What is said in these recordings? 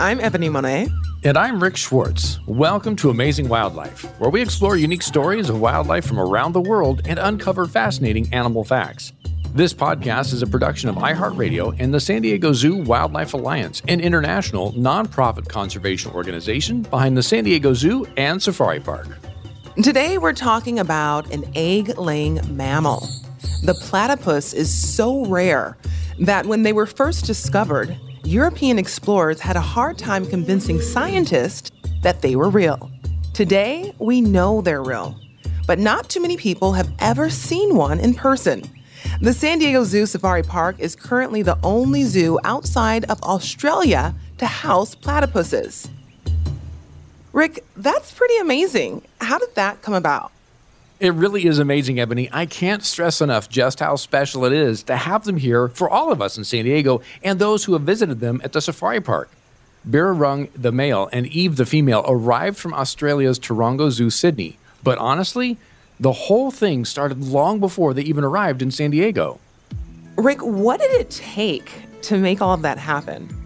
I'm Ebony Monet. And I'm Rick Schwartz. Welcome to Amazing Wildlife, where we explore unique stories of wildlife from around the world and uncover fascinating animal facts. This podcast is a production of iHeartRadio and the San Diego Zoo Wildlife Alliance, an international nonprofit conservation organization behind the San Diego Zoo and Safari Park. Today, we're talking about an egg laying mammal. The platypus is so rare that when they were first discovered, European explorers had a hard time convincing scientists that they were real. Today, we know they're real, but not too many people have ever seen one in person. The San Diego Zoo Safari Park is currently the only zoo outside of Australia to house platypuses. Rick, that's pretty amazing. How did that come about? It really is amazing, Ebony. I can't stress enough just how special it is to have them here for all of us in San Diego and those who have visited them at the safari park. Birrarung, the male, and Eve, the female, arrived from Australia's Taronga Zoo, Sydney. But honestly, the whole thing started long before they even arrived in San Diego. Rick, what did it take to make all of that happen?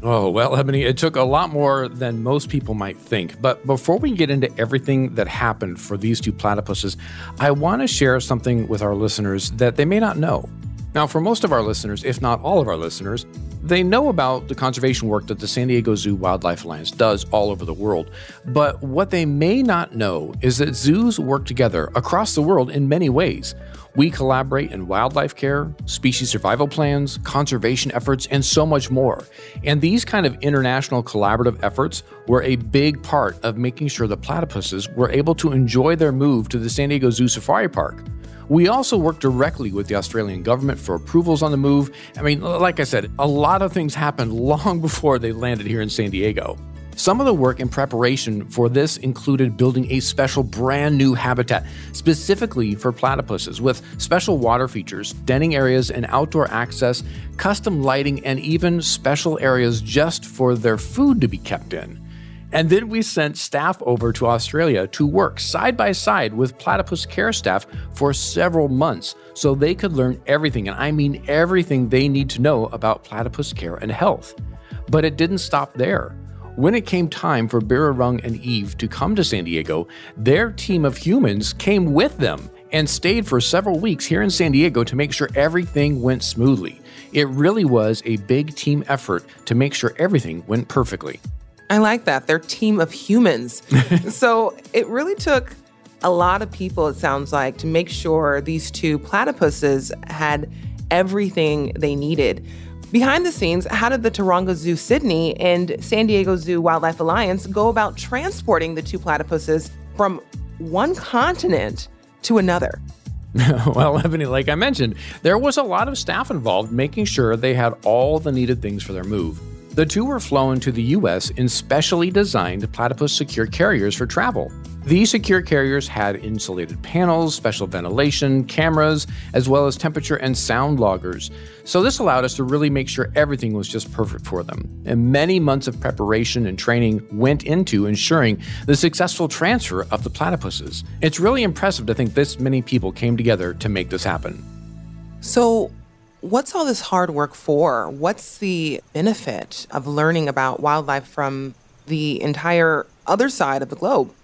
Oh, well, Ebony, it took a lot more than most people might think. But before we get into everything that happened for these two platypuses, I want to share something with our listeners that they may not know. Now, for most of our listeners, if not all of our listeners, they know about the conservation work that the San Diego Zoo Wildlife Alliance does all over the world. But what they may not know is that zoos work together across the world in many ways. We collaborate in wildlife care, species survival plans, conservation efforts, and so much more. And these kind of international collaborative efforts were a big part of making sure the platypuses were able to enjoy their move to the San Diego Zoo Safari Park. We also work directly with the Australian government for approvals on the move. I mean, like I said, a lot of things happened long before they landed here in San Diego. Some of the work in preparation for this included building a special brand new habitat specifically for platypuses with special water features, denning areas, and outdoor access, custom lighting, and even special areas just for their food to be kept in. And then we sent staff over to Australia to work side by side with platypus care staff for several months so they could learn everything, and I mean everything they need to know about platypus care and health. But it didn't stop there. When it came time for Birrarung and Eve to come to San Diego, their team of humans came with them and stayed for several weeks here in San Diego to make sure everything went smoothly. It really was a big team effort to make sure everything went perfectly. I like that. Their team of humans. so it really took a lot of people, it sounds like, to make sure these two platypuses had everything they needed. Behind the scenes, how did the Taronga Zoo Sydney and San Diego Zoo Wildlife Alliance go about transporting the two platypuses from one continent to another? well, Ebony, like I mentioned, there was a lot of staff involved making sure they had all the needed things for their move. The two were flown to the U.S. in specially designed platypus secure carriers for travel. These secure carriers had insulated panels, special ventilation, cameras, as well as temperature and sound loggers. So, this allowed us to really make sure everything was just perfect for them. And many months of preparation and training went into ensuring the successful transfer of the platypuses. It's really impressive to think this many people came together to make this happen. So, what's all this hard work for? What's the benefit of learning about wildlife from the entire other side of the globe?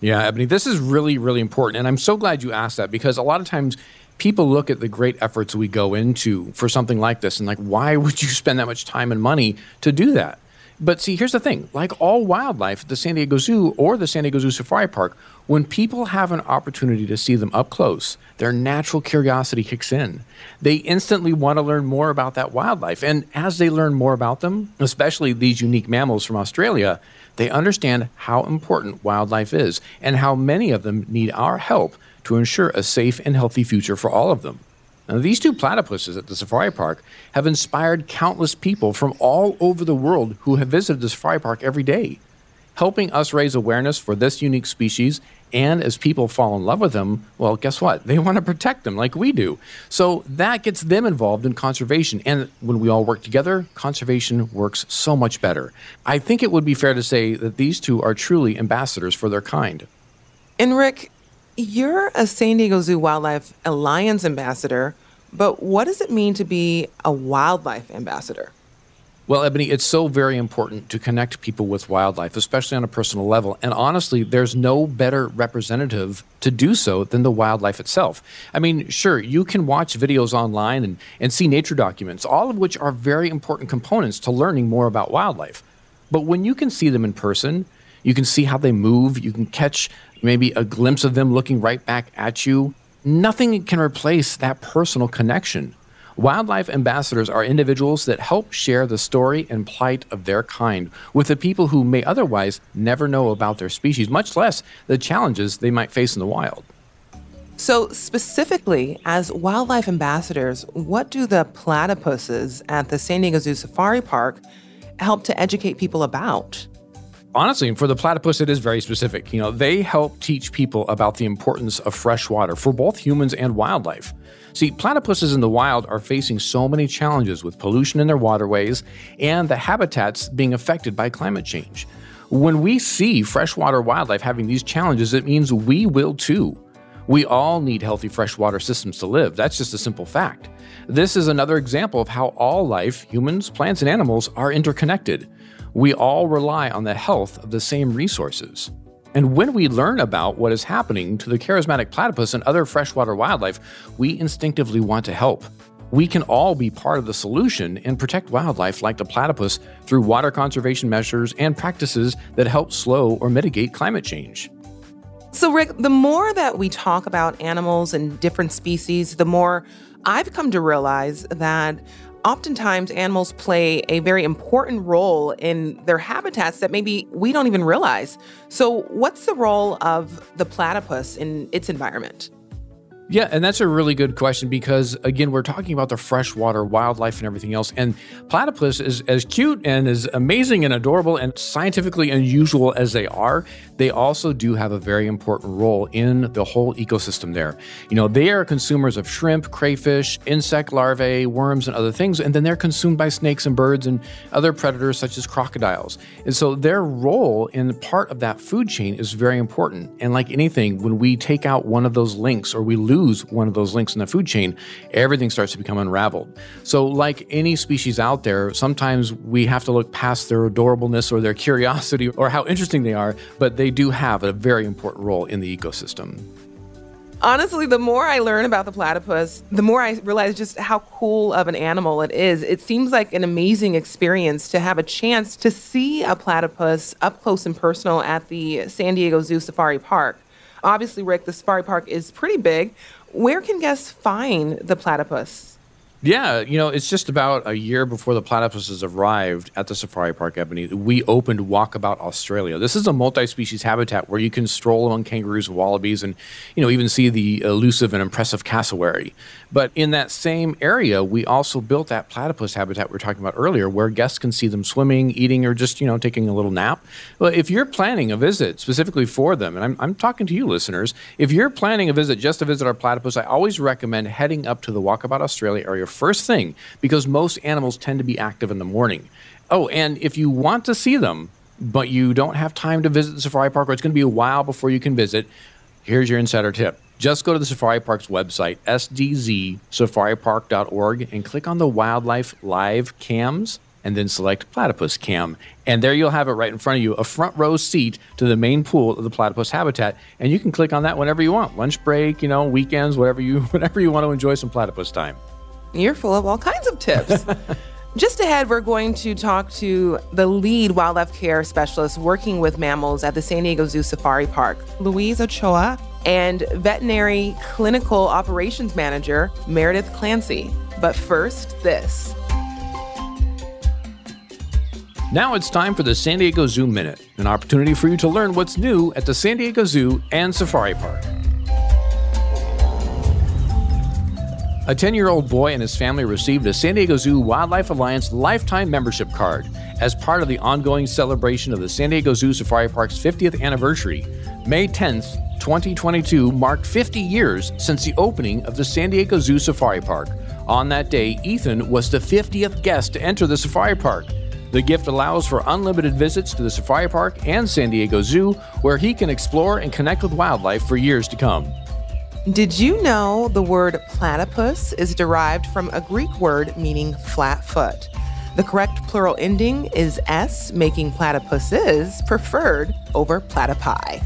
Yeah, Ebony, this is really, really important. And I'm so glad you asked that because a lot of times people look at the great efforts we go into for something like this and like, why would you spend that much time and money to do that? But see, here's the thing like all wildlife the San Diego Zoo or the San Diego Zoo Safari Park, when people have an opportunity to see them up close, their natural curiosity kicks in. They instantly want to learn more about that wildlife. And as they learn more about them, especially these unique mammals from Australia, they understand how important wildlife is and how many of them need our help to ensure a safe and healthy future for all of them. Now, these two platypuses at the safari park have inspired countless people from all over the world who have visited the safari park every day helping us raise awareness for this unique species. And as people fall in love with them, well, guess what? They want to protect them like we do. So that gets them involved in conservation. And when we all work together, conservation works so much better. I think it would be fair to say that these two are truly ambassadors for their kind. And Rick, you're a San Diego Zoo Wildlife Alliance ambassador, but what does it mean to be a wildlife ambassador? Well, Ebony, it's so very important to connect people with wildlife, especially on a personal level. And honestly, there's no better representative to do so than the wildlife itself. I mean, sure, you can watch videos online and, and see nature documents, all of which are very important components to learning more about wildlife. But when you can see them in person, you can see how they move, you can catch maybe a glimpse of them looking right back at you. Nothing can replace that personal connection. Wildlife ambassadors are individuals that help share the story and plight of their kind with the people who may otherwise never know about their species, much less the challenges they might face in the wild. So, specifically, as wildlife ambassadors, what do the platypuses at the San Diego Zoo Safari Park help to educate people about? honestly, for the platypus, it is very specific. You know, they help teach people about the importance of fresh water for both humans and wildlife. See, platypuses in the wild are facing so many challenges with pollution in their waterways and the habitats being affected by climate change. When we see freshwater wildlife having these challenges, it means we will too. We all need healthy freshwater systems to live. That's just a simple fact. This is another example of how all life, humans, plants, and animals, are interconnected. We all rely on the health of the same resources. And when we learn about what is happening to the charismatic platypus and other freshwater wildlife, we instinctively want to help. We can all be part of the solution and protect wildlife like the platypus through water conservation measures and practices that help slow or mitigate climate change. So, Rick, the more that we talk about animals and different species, the more I've come to realize that oftentimes animals play a very important role in their habitats that maybe we don't even realize. So, what's the role of the platypus in its environment? Yeah, and that's a really good question because again, we're talking about the freshwater wildlife and everything else. And platypus is as cute and as amazing and adorable and scientifically unusual as they are, they also do have a very important role in the whole ecosystem there. You know, they are consumers of shrimp, crayfish, insect larvae, worms, and other things, and then they're consumed by snakes and birds and other predators such as crocodiles. And so their role in part of that food chain is very important. And like anything, when we take out one of those links or we lose lose one of those links in the food chain, everything starts to become unraveled. So, like any species out there, sometimes we have to look past their adorableness or their curiosity or how interesting they are, but they do have a very important role in the ecosystem. Honestly, the more I learn about the platypus, the more I realize just how cool of an animal it is. It seems like an amazing experience to have a chance to see a platypus up close and personal at the San Diego Zoo Safari Park. Obviously, Rick, the safari park is pretty big. Where can guests find the platypus? Yeah, you know, it's just about a year before the platypuses arrived at the safari park, Ebony. We opened Walkabout Australia. This is a multi-species habitat where you can stroll among kangaroos, wallabies, and you know even see the elusive and impressive cassowary. But in that same area, we also built that platypus habitat we were talking about earlier, where guests can see them swimming, eating, or just you know taking a little nap. Well, if you're planning a visit specifically for them, and I'm, I'm talking to you listeners, if you're planning a visit just to visit our platypus, I always recommend heading up to the Walkabout Australia area first thing because most animals tend to be active in the morning. Oh, and if you want to see them, but you don't have time to visit the safari park or it's going to be a while before you can visit, here's your insider tip. Just go to the Safari Park's website, sdzsafaripark.org, and click on the Wildlife Live cams and then select Platypus Cam. And there you'll have it right in front of you, a front row seat to the main pool of the platypus habitat. And you can click on that whenever you want. Lunch break, you know, weekends, whatever you whenever you want to enjoy some platypus time. You're full of all kinds of tips. Just ahead, we're going to talk to the lead wildlife care specialist working with mammals at the San Diego Zoo Safari Park, Luis Ochoa, and veterinary clinical operations manager, Meredith Clancy. But first, this. Now it's time for the San Diego Zoo Minute, an opportunity for you to learn what's new at the San Diego Zoo and Safari Park. A 10 year old boy and his family received a San Diego Zoo Wildlife Alliance lifetime membership card as part of the ongoing celebration of the San Diego Zoo Safari Park's 50th anniversary. May 10th, 2022 marked 50 years since the opening of the San Diego Zoo Safari Park. On that day, Ethan was the 50th guest to enter the safari park. The gift allows for unlimited visits to the safari park and San Diego Zoo, where he can explore and connect with wildlife for years to come. Did you know the word platypus is derived from a Greek word meaning flat foot? The correct plural ending is S, making platypuses preferred over platypi.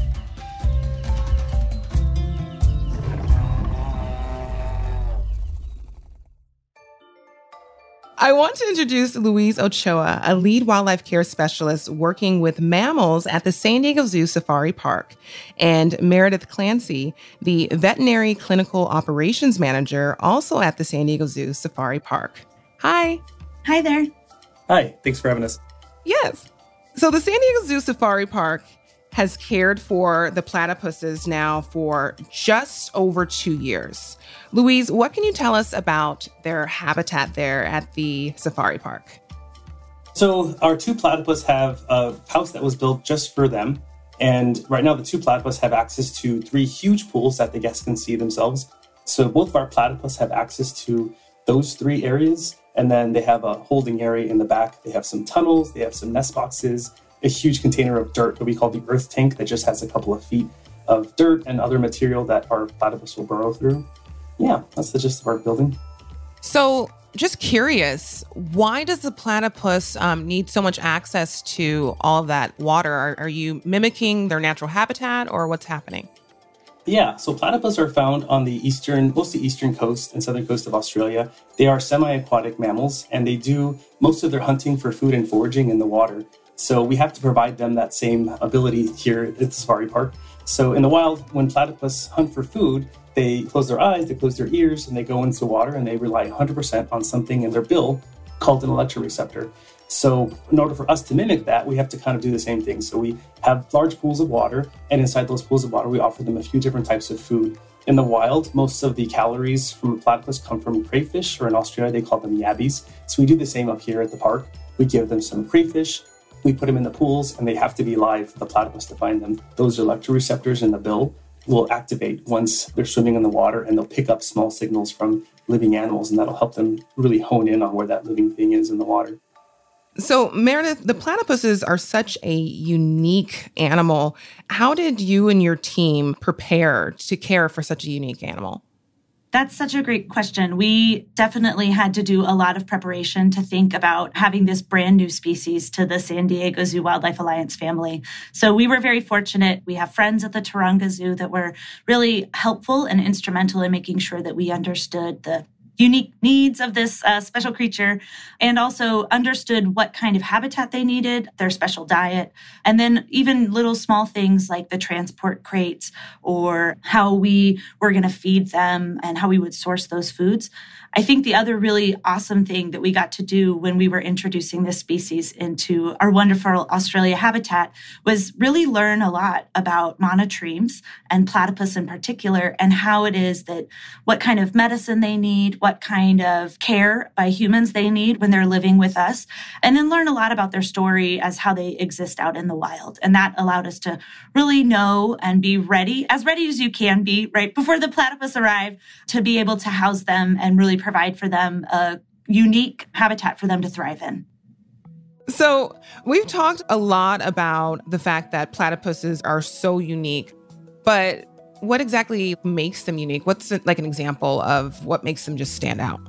I want to introduce Luis Ochoa, a lead wildlife care specialist working with mammals at the San Diego Zoo Safari Park, and Meredith Clancy, the veterinary clinical operations manager, also at the San Diego Zoo Safari Park. Hi. Hi there. Hi, thanks for having us. Yes. So, the San Diego Zoo Safari Park has cared for the platypuses now for just over two years. Luis, what can you tell us about their habitat there at the safari park? So, our two platypus have a house that was built just for them. And right now, the two platypus have access to three huge pools that the guests can see themselves. So, both of our platypus have access to those three areas. And then they have a holding area in the back. They have some tunnels, they have some nest boxes, a huge container of dirt that we call the earth tank that just has a couple of feet of dirt and other material that our platypus will burrow through. Yeah, that's the gist of our building. So, just curious, why does the platypus um, need so much access to all that water? Are, are you mimicking their natural habitat or what's happening? Yeah, so platypus are found on the eastern, mostly eastern coast and southern coast of Australia. They are semi-aquatic mammals, and they do most of their hunting for food and foraging in the water. So we have to provide them that same ability here at the safari park. So in the wild, when platypus hunt for food, they close their eyes, they close their ears, and they go into water and they rely 100% on something in their bill called an electroreceptor. So, in order for us to mimic that, we have to kind of do the same thing. So, we have large pools of water, and inside those pools of water, we offer them a few different types of food. In the wild, most of the calories from a platypus come from crayfish, or in Australia, they call them yabbies. So, we do the same up here at the park. We give them some crayfish, we put them in the pools, and they have to be live for the platypus to find them. Those electroreceptors in the bill will activate once they're swimming in the water, and they'll pick up small signals from living animals, and that'll help them really hone in on where that living thing is in the water. So, Meredith, the platypuses are such a unique animal. How did you and your team prepare to care for such a unique animal? That's such a great question. We definitely had to do a lot of preparation to think about having this brand new species to the San Diego Zoo Wildlife Alliance family. So we were very fortunate. We have friends at the Taronga Zoo that were really helpful and instrumental in making sure that we understood the unique needs of this uh, special creature and also understood what kind of habitat they needed, their special diet, and then even little small things like the transport crates or how we were going to feed them and how we would source those foods. I think the other really awesome thing that we got to do when we were introducing this species into our wonderful Australia habitat was really learn a lot about monotremes and platypus in particular and how it is that what kind of medicine they need, what kind of care by humans they need when they're living with us, and then learn a lot about their story as how they exist out in the wild. And that allowed us to really know and be ready, as ready as you can be, right before the platypus arrive, to be able to house them and really provide for them a unique habitat for them to thrive in. So, we've talked a lot about the fact that platypuses are so unique, but what exactly makes them unique? What's like an example of what makes them just stand out?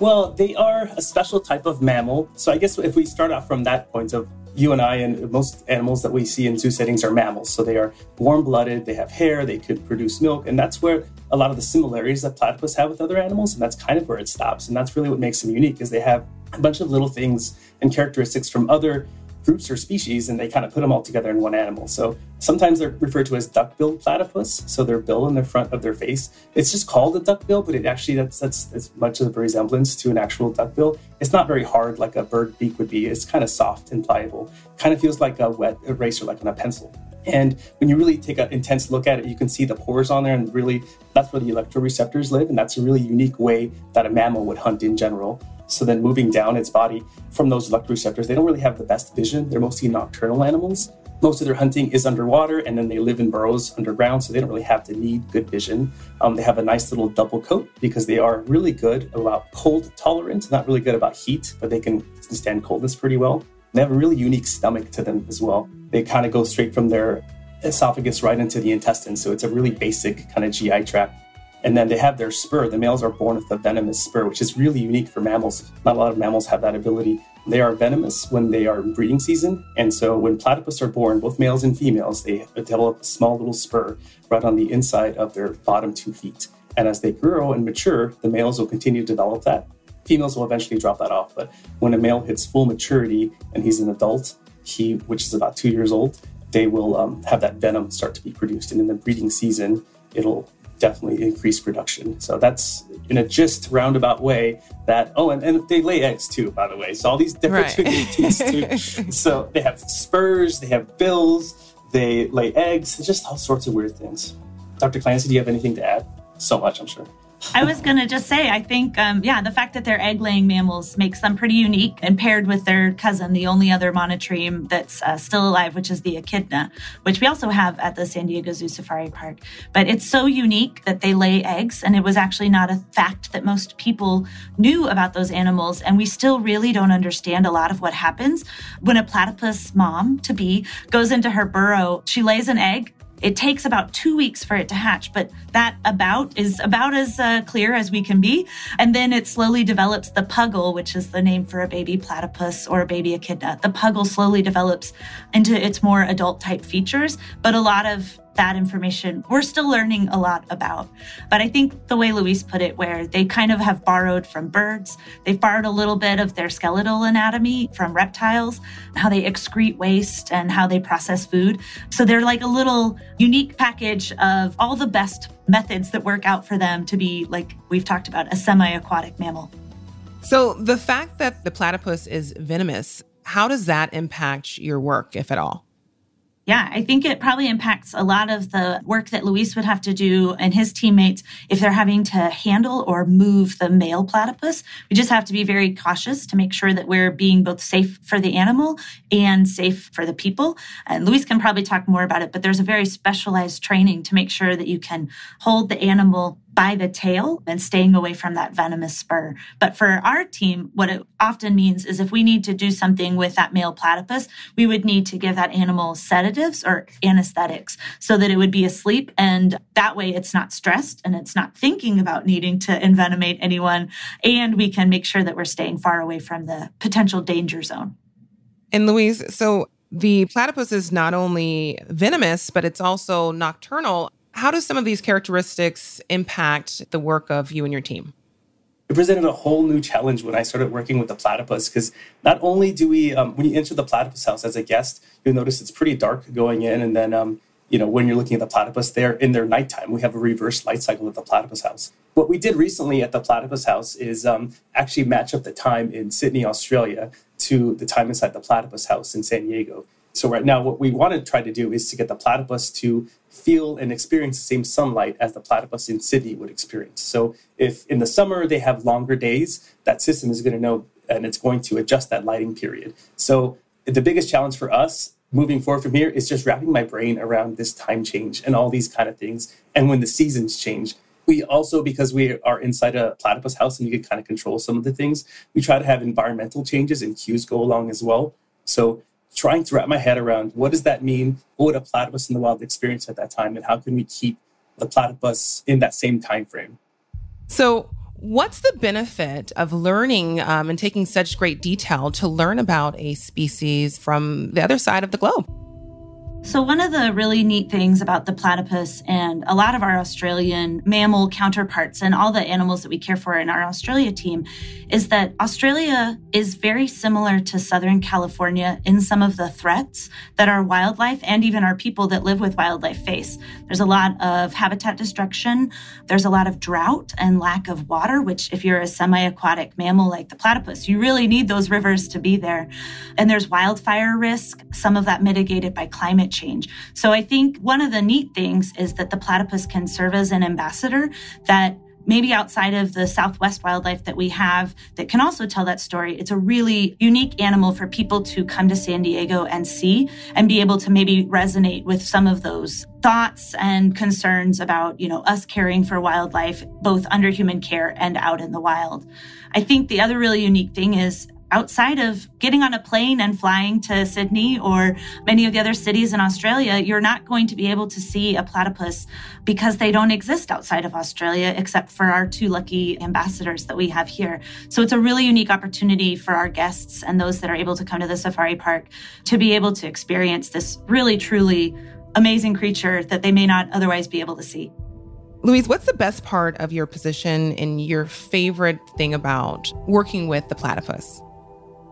Well, they are a special type of mammal. So, I guess if we start off from that point of you and I and most animals that we see in zoo settings are mammals. So they are warm blooded, they have hair, they could produce milk. And that's where a lot of the similarities that platypus have with other animals. And that's kind of where it stops. And that's really what makes them unique is they have a bunch of little things and characteristics from other groups or species and they kind of put them all together in one animal. So sometimes they're referred to as duck-billed platypus. So their bill in the front of their face. It's just called a duckbill, but it actually that's that's as much of a resemblance to an actual duckbill. It's not very hard like a bird beak would be. It's kind of soft and pliable. Kind of feels like a wet eraser, like on a pencil. And when you really take an intense look at it, you can see the pores on there, and really that's where the electroreceptors live. And that's a really unique way that a mammal would hunt in general. So then moving down its body from those electroreceptors, they don't really have the best vision. They're mostly nocturnal animals. Most of their hunting is underwater, and then they live in burrows underground, so they don't really have to need good vision. Um, they have a nice little double coat because they are really good about cold tolerance, not really good about heat, but they can stand coldness pretty well. They have a really unique stomach to them as well. They kind of go straight from their esophagus right into the intestine, so it's a really basic kind of GI tract And then they have their spur. The males are born with a venomous spur, which is really unique for mammals. Not a lot of mammals have that ability. They are venomous when they are in breeding season. And so when platypus are born, both males and females, they develop a small little spur right on the inside of their bottom two feet. And as they grow and mature, the males will continue to develop that. Females will eventually drop that off. But when a male hits full maturity and he's an adult, he, which is about two years old, they will um, have that venom start to be produced. And in the breeding season, it'll definitely increase production. So that's in a just roundabout way that, oh, and, and they lay eggs too, by the way. So all these different right. too. So they have spurs, they have bills, they lay eggs, just all sorts of weird things. Dr. Clancy, do you have anything to add? So much, I'm sure. I was going to just say, I think, um, yeah, the fact that they're egg laying mammals makes them pretty unique and paired with their cousin, the only other monotreme that's uh, still alive, which is the echidna, which we also have at the San Diego Zoo Safari Park. But it's so unique that they lay eggs. And it was actually not a fact that most people knew about those animals. And we still really don't understand a lot of what happens when a platypus mom to be goes into her burrow. She lays an egg it takes about two weeks for it to hatch, but that about is about as uh, clear as we can be. And then it slowly develops the puggle, which is the name for a baby platypus or a baby echidna. The puggle slowly develops into its more adult type features, but a lot of that information we're still learning a lot about. But I think the way Luis put it, where they kind of have borrowed from birds, they've borrowed a little bit of their skeletal anatomy from reptiles, how they excrete waste and how they process food. So they're like a little unique package of all the best methods that work out for them to be, like we've talked about, a semi aquatic mammal. So the fact that the platypus is venomous, how does that impact your work, if at all? Yeah, I think it probably impacts a lot of the work that Luis would have to do and his teammates if they're having to handle or move the male platypus. We just have to be very cautious to make sure that we're being both safe for the animal and safe for the people. And Luis can probably talk more about it, but there's a very specialized training to make sure that you can hold the animal by the tail and staying away from that venomous spur. But for our team, what it often means is if we need to do something with that male platypus, we would need to give that animal sedatives or anesthetics so that it would be asleep. And that way it's not stressed and it's not thinking about needing to envenomate anyone. And we can make sure that we're staying far away from the potential danger zone. And Luis, so the platypus is not only venomous, but it's also nocturnal. How do some of these characteristics impact the work of you and your team? It presented a whole new challenge when I started working with the platypus because not only do we, um, when you enter the platypus house as a guest, you'll notice it's pretty dark going in, and then um, you know when you're looking at the platypus, they're in their nighttime. We have a reverse light cycle at the platypus house. What we did recently at the platypus house is um, actually match up the time in Sydney, Australia, to the time inside the platypus house in San Diego. So right now, what we want to try to do is to get the platypus to feel and experience the same sunlight as the platypus in Sydney would experience. So if in the summer they have longer days, that system is going to know and it's going to adjust that lighting period. So the biggest challenge for us moving forward from here is just wrapping my brain around this time change and all these kind of things. And when the seasons change, we also, because we are inside a platypus house and you can kind of control some of the things, we try to have environmental changes and cues go along as well. So trying to wrap my head around what does that mean? What would a platypus in the wild experience at that time? And how can we keep the platypus in that same time frame? So, what's the benefit of learning um, and taking such great detail to learn about a species from the other side of the globe? So, one of the really neat things about the platypus and a lot of our Australian mammal counterparts and all the animals that we care for in our Australia team is that Australia is very similar to Southern California in some of the threats that our wildlife and even our people that live with wildlife face. There's a lot of habitat destruction, there's a lot of drought and lack of water, which, if you're a semi aquatic mammal like the platypus, you really need those rivers to be there. And there's wildfire risk, some of that mitigated by climate change. So I think one of the neat things is that the platypus can serve as an ambassador that maybe outside of the Southwest wildlife that we have that can also tell that story. It's a really unique animal for people to come to San Diego and see and be able to maybe resonate with some of those thoughts and concerns about, you know, us caring for wildlife, both under human care and out in the wild. I think the other really unique thing is outside of getting on a plane and flying to Sydney or many of the other cities in Australia, you're not going to be able to see a platypus because they don't exist outside of Australia, except for our two lucky ambassadors that we have here. So it's a really unique opportunity for our guests and those that are able to come to the safari park to be able to experience this really, truly amazing creature that they may not otherwise be able to see. Luis, what's the best part of your position and your favorite thing about working with the platypus?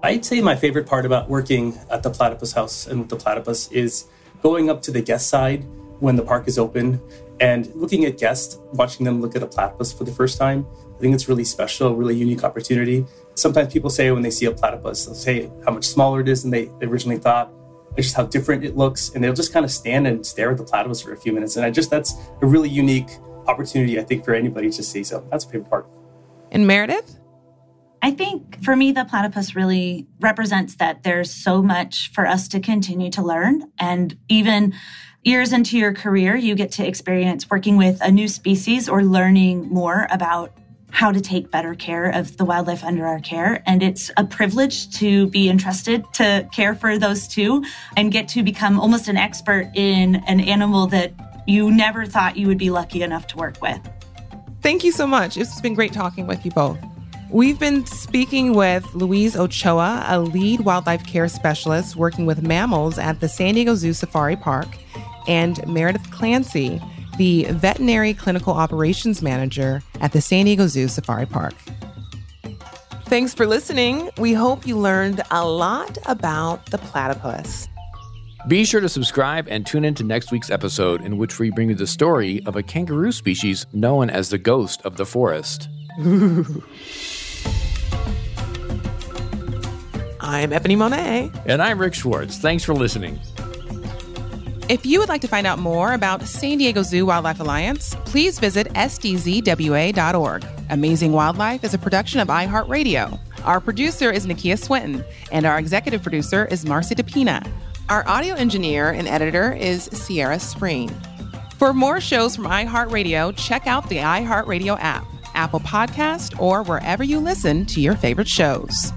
I'd say my favorite part about working at the Platypus House and with the platypus is going up to the guest side when the park is open and looking at guests, watching them look at a platypus for the first time. I think it's really special, really unique opportunity. Sometimes people say when they see a platypus, they'll say how much smaller it is than they originally thought, or just how different it looks, and they'll just kind of stand and stare at the platypus for a few minutes. And I just that's a really unique opportunity, I think, for anybody to see. So that's a favorite part. And Meredith? I think for me, the platypus really represents that there's so much for us to continue to learn. And even years into your career, you get to experience working with a new species or learning more about how to take better care of the wildlife under our care. And it's a privilege to be entrusted to care for those two and get to become almost an expert in an animal that you never thought you would be lucky enough to work with. Thank you so much. It's been great talking with you both. We've been speaking with Luis Ochoa, a lead wildlife care specialist working with mammals at the San Diego Zoo Safari Park, and Meredith Clancy, the veterinary clinical operations manager at the San Diego Zoo Safari Park. Thanks for listening. We hope you learned a lot about the platypus. Be sure to subscribe and tune in to next week's episode, in which we bring you the story of a kangaroo species known as the ghost of the forest. I'm Ebony Monet. And I'm Rick Schwartz. Thanks for listening. If you would like to find out more about San Diego Zoo Wildlife Alliance, please visit sdzwa.org. Amazing Wildlife is a production of iHeartRadio. Our producer is Nakia Swinton, and our executive producer is Marcy DePina. Our audio engineer and editor is Sierra Spreen. For more shows from iHeartRadio, check out the iHeartRadio app, Apple Podcast, or wherever you listen to your favorite shows.